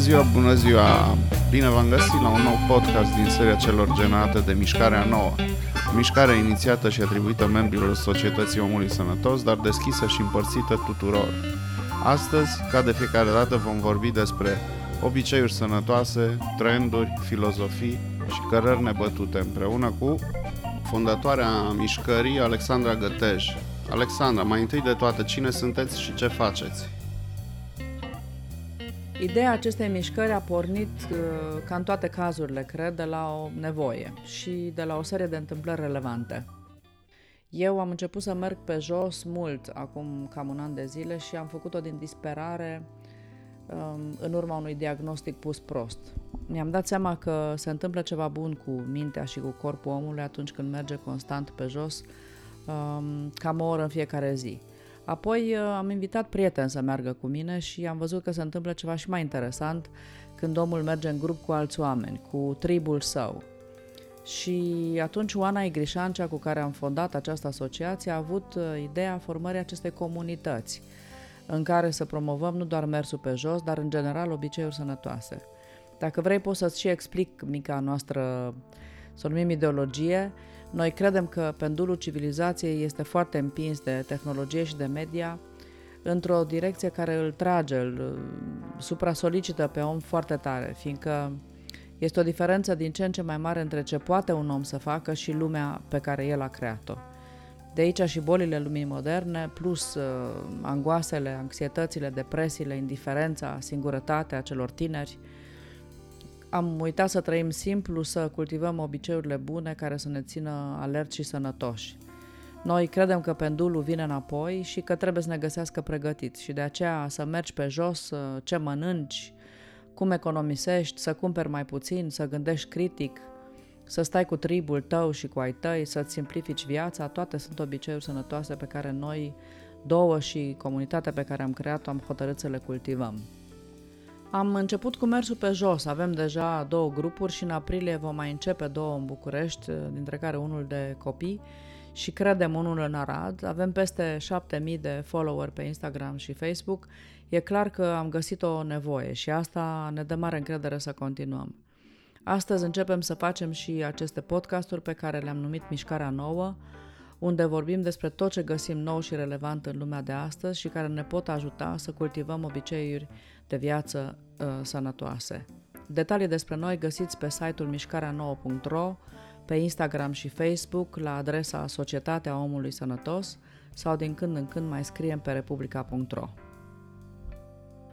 ziua, bună ziua! Bine v-am găsit la un nou podcast din seria celor generate de Mișcarea Nouă. Mișcarea inițiată și atribuită membrilor Societății Omului Sănătos, dar deschisă și împărțită tuturor. Astăzi, ca de fiecare dată, vom vorbi despre obiceiuri sănătoase, trenduri, filozofii și cărări nebătute împreună cu fondatoarea mișcării Alexandra Gătej. Alexandra, mai întâi de toate, cine sunteți și ce faceți? Ideea acestei mișcări a pornit, uh, ca în toate cazurile, cred, de la o nevoie și de la o serie de întâmplări relevante. Eu am început să merg pe jos mult, acum cam un an de zile, și am făcut-o din disperare um, în urma unui diagnostic pus prost. Mi-am dat seama că se întâmplă ceva bun cu mintea și cu corpul omului atunci când merge constant pe jos, um, cam o oră în fiecare zi. Apoi uh, am invitat prieteni să meargă cu mine și am văzut că se întâmplă ceva și mai interesant când omul merge în grup cu alți oameni, cu tribul său. Și atunci Oana Igrișan, cea cu care am fondat această asociație, a avut uh, ideea formării acestei comunități în care să promovăm nu doar mersul pe jos, dar în general obiceiuri sănătoase. Dacă vrei, pot să-ți și explic mica noastră, să o numim ideologie, noi credem că pendulul civilizației este foarte împins de tehnologie și de media într-o direcție care îl trage, îl supra-solicită pe om foarte tare, fiindcă este o diferență din ce în ce mai mare între ce poate un om să facă și lumea pe care el a creat-o. De aici și bolile lumii moderne, plus uh, angoasele, anxietățile, depresiile, indiferența, singurătatea celor tineri, am uitat să trăim simplu, să cultivăm obiceiurile bune care să ne țină alerți și sănătoși. Noi credem că pendulul vine înapoi și că trebuie să ne găsească pregătiți și de aceea să mergi pe jos, ce mănânci, cum economisești, să cumperi mai puțin, să gândești critic, să stai cu tribul tău și cu ai tăi, să-ți simplifici viața, toate sunt obiceiuri sănătoase pe care noi două și comunitatea pe care am creat-o am hotărât să le cultivăm. Am început cu mersul pe jos, avem deja două grupuri și în aprilie vom mai începe două în București, dintre care unul de copii și credem unul în Arad. Avem peste 7000 de follower pe Instagram și Facebook. E clar că am găsit o nevoie și asta ne dă mare încredere să continuăm. Astăzi începem să facem și aceste podcasturi pe care le-am numit Mișcarea Nouă, unde vorbim despre tot ce găsim nou și relevant în lumea de astăzi și care ne pot ajuta să cultivăm obiceiuri de viață uh, sănătoase. Detalii despre noi găsiți pe site-ul mișcarea9.ro, pe Instagram și Facebook la adresa Societatea Omului Sănătos sau din când în când mai scriem pe republica.ro.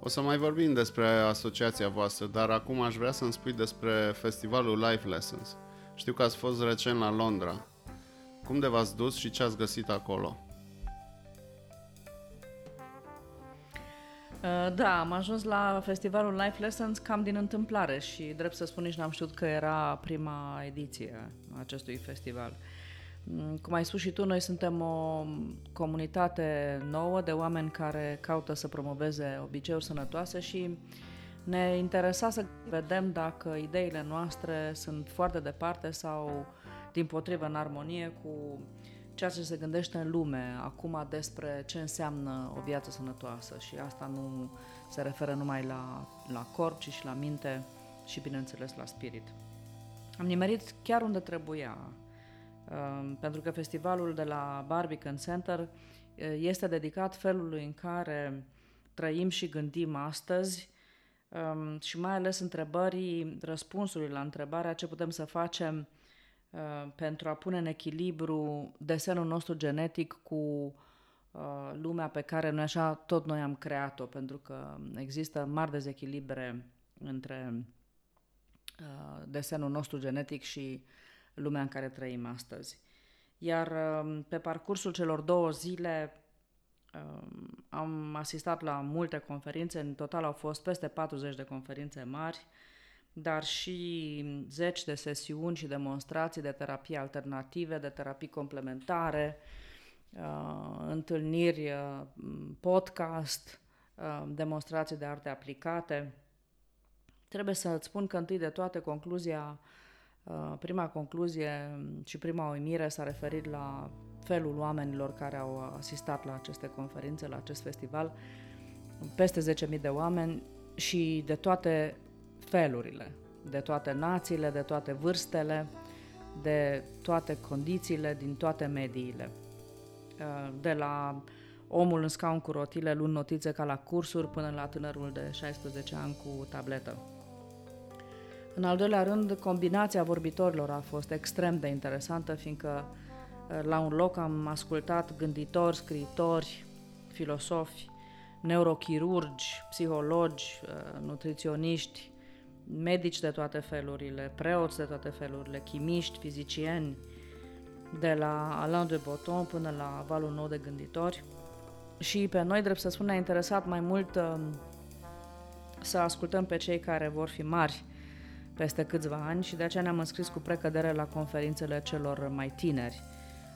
O să mai vorbim despre asociația voastră, dar acum aș vrea să-mi spui despre festivalul Life Lessons. Știu că ați fost recent la Londra. Cum de v-ați dus și ce ați găsit acolo? Uh, da, am ajuns la festivalul Life Lessons cam din întâmplare și, drept să spun, nici n-am știut că era prima ediție a acestui festival. Mm, cum ai spus și tu, noi suntem o comunitate nouă de oameni care caută să promoveze obiceiuri sănătoase și ne interesa să vedem dacă ideile noastre sunt foarte departe sau, din potrivă, în armonie cu ceea ce se gândește în lume acum despre ce înseamnă o viață sănătoasă și asta nu se referă numai la, la corp, ci și la minte și, bineînțeles, la spirit. Am nimerit chiar unde trebuia, um, pentru că festivalul de la Barbican Center uh, este dedicat felului în care trăim și gândim astăzi um, și mai ales întrebării, răspunsului la întrebarea ce putem să facem Uh, pentru a pune în echilibru desenul nostru genetic cu uh, lumea pe care noi așa tot noi am creat-o, pentru că există mari dezechilibre între uh, desenul nostru genetic și lumea în care trăim astăzi. Iar pe parcursul celor două zile am asistat la multe conferințe, în total au fost peste 40 de conferințe mari, dar și zeci de sesiuni și demonstrații de terapie alternative, de terapii complementare, uh, întâlniri, uh, podcast, uh, demonstrații de arte aplicate. Trebuie să îți spun că întâi de toate concluzia, uh, prima concluzie și prima uimire s-a referit la felul oamenilor care au asistat la aceste conferințe, la acest festival. Peste 10.000 de oameni și de toate felurile, de toate națiile, de toate vârstele, de toate condițiile, din toate mediile. Uh, de la omul în scaun cu rotile luând notițe ca la cursuri până la tânărul de 16 ani cu tabletă. În al doilea rând, combinația vorbitorilor a fost extrem de interesantă, fiindcă uh, la un loc am ascultat gânditori, scriitori, filosofi, neurochirurgi, psihologi, uh, nutriționiști, medici de toate felurile, preoți de toate felurile, chimiști, fizicieni, de la Alain de Botton până la valul nou de gânditori. Și pe noi, drept să spun, ne-a interesat mai mult uh, să ascultăm pe cei care vor fi mari peste câțiva ani și de aceea ne-am înscris cu precădere la conferințele celor mai tineri.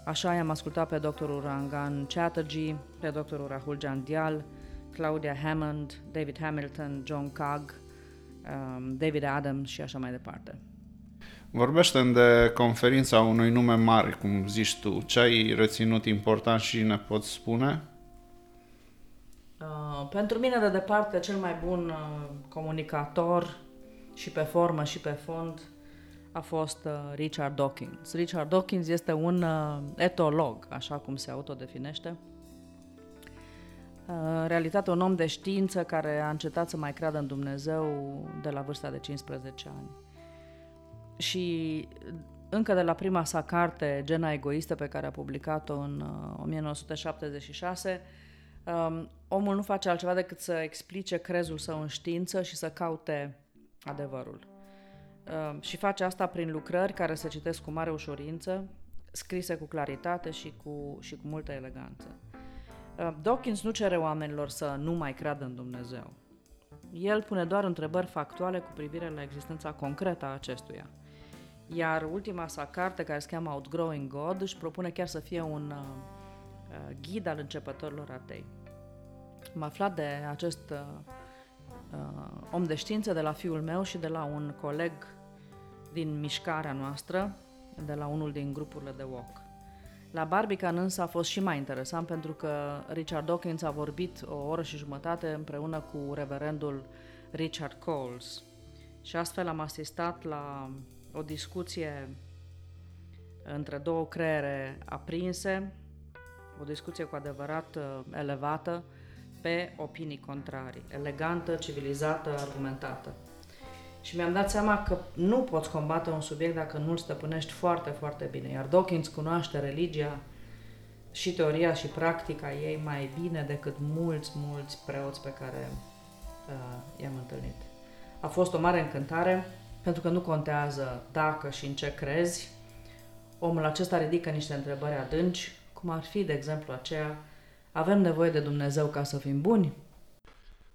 Așa i-am ascultat pe doctorul Rangan Chatterjee, pe doctorul Rahul Jandial, Claudia Hammond, David Hamilton, John Cagg, um, David Adams și așa mai departe. vorbește de conferința unui nume mare, cum zici tu. Ce ai reținut important și ne poți spune? Uh, pentru mine, de departe, cel mai bun uh, comunicator și pe formă și pe fond a fost uh, Richard Dawkins. Richard Dawkins este un uh, etolog, așa cum se autodefinește. În realitate, un om de știință care a încetat să mai creadă în Dumnezeu de la vârsta de 15 ani. Și încă de la prima sa carte, Gena egoistă, pe care a publicat-o în uh, 1976, um, omul nu face altceva decât să explice crezul său în știință și să caute adevărul. Um, și face asta prin lucrări care se citesc cu mare ușurință, scrise cu claritate și cu, și cu multă eleganță. Uh, Dawkins nu cere oamenilor să nu mai creadă în Dumnezeu. El pune doar întrebări factuale cu privire la existența concretă a acestuia. Iar ultima sa carte, care se cheamă Outgrowing God, își propune chiar să fie un uh, uh ghid al începătorilor atei. Am aflat de acest uh, uh, om de știință de la fiul meu și de la un coleg din mișcarea noastră, de la unul din grupurile de walk. La Barbican însă a fost și mai interesant pentru că Richard Dawkins a vorbit o oră și jumătate împreună cu reverendul Richard Coles și astfel am asistat la o discuție între două creiere aprinse, o discuție cu adevărat uh, elevată pe opinii contrarii, elegantă, civilizată, argumentată. Și mi-am dat seama că nu poți combate un subiect dacă nu-l stăpânești foarte, foarte bine. Iar Dawkins cunoaște religia și teoria și practica ei mai bine decât mulți, mulți preoți pe care uh, i-am întâlnit. A fost o mare încântare, pentru că nu contează dacă și în ce crezi, omul acesta ridică niște întrebări adânci, cum ar fi, de exemplu, aceea, avem nevoie de Dumnezeu ca să fim buni?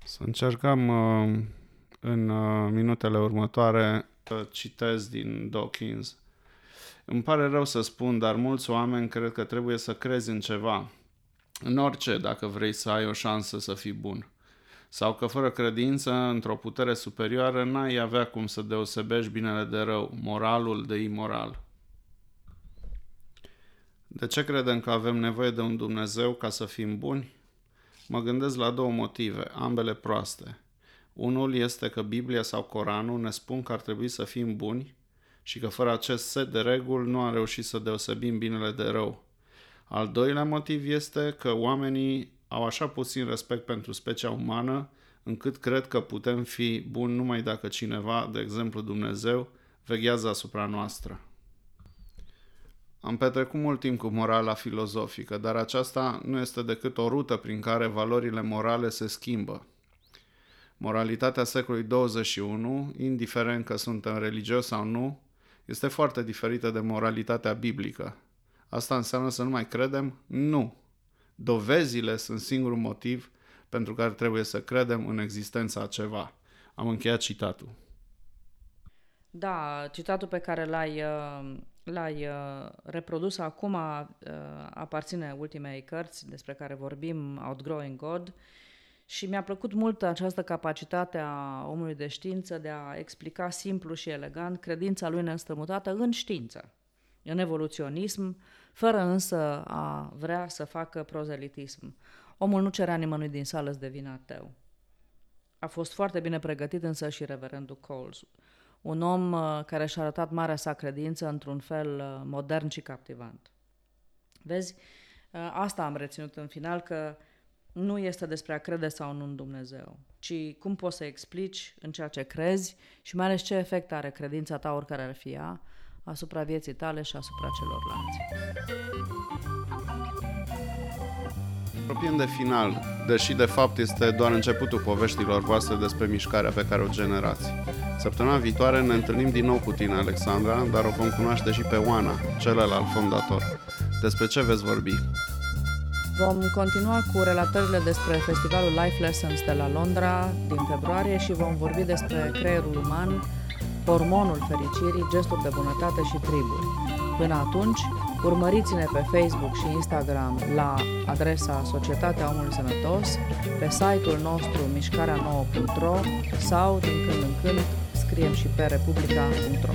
Să încercăm uh, în uh, minutele următoare să citez din Dawkins. Îmi pare rău să spun, dar mulți oameni cred că trebuie să crezi în ceva. În orice, dacă vrei să ai o șansă să fii bun. Sau că fără credință într-o putere superioară n-ai avea cum să deosebești binele de rău, moralul de imoral. De ce credem că avem nevoie de un Dumnezeu ca să fim buni? Mă gândesc la două motive, ambele proaste. Unul este că Biblia sau Coranul ne spun că ar trebui să fim buni și că fără acest set de reguli nu am reușit să deosebim binele de rău. Al doilea motiv este că oamenii au așa puțin respect pentru specia umană încât cred că putem fi buni numai dacă cineva, de exemplu Dumnezeu, veghează asupra noastră. Am petrecut mult timp cu morala filozofică, dar aceasta nu este decât o rută prin care valorile morale se schimbă. Moralitatea secolului 21, indiferent că suntem religios sau nu, este foarte diferită de moralitatea biblică. Asta înseamnă să nu mai credem? Nu. Dovezile sunt singurul motiv pentru care trebuie să credem în existența a ceva. Am încheiat citatul. Da, citatul pe care l-ai, uh, l-ai uh, reprodus acum uh, aparține ultimei cărți despre care vorbim, Outgrowing God, și mi-a plăcut mult această capacitate a omului de știință de a explica simplu și elegant credința lui neînstrămutată în știință, în evoluționism, fără însă a vrea să facă prozelitism. Omul nu cerea nimănui din sală să devină ateu. A fost foarte bine pregătit însă și reverendul Coles, un om uh, care și-a arătat marea sa credință într-un fel uh, modern și captivant. Vezi, uh, asta am reținut în final, că nu este despre a crede sau nu în Dumnezeu, ci cum poți să explici în ceea ce crezi și mai ales ce efect are credința ta, oricare ar fi ea, asupra vieții tale și asupra celorlalți. Apropiem de final, deși de fapt este doar începutul poveștilor voastre despre mișcarea pe care o generați. Săptămâna viitoare ne întâlnim din nou cu tine, Alexandra, dar o vom cunoaște și pe Oana, celălalt fondator. Despre ce veți vorbi? Vom continua cu relatările despre festivalul Life Lessons de la Londra din februarie și vom vorbi despre creierul uman, hormonul fericirii, gesturi de bunătate și triburi. Până atunci, urmăriți-ne pe Facebook și Instagram la adresa Societatea Omului Sănătos, pe site-ul nostru mișcarea9.ro sau, din când în când, scriem și pe republica.ro.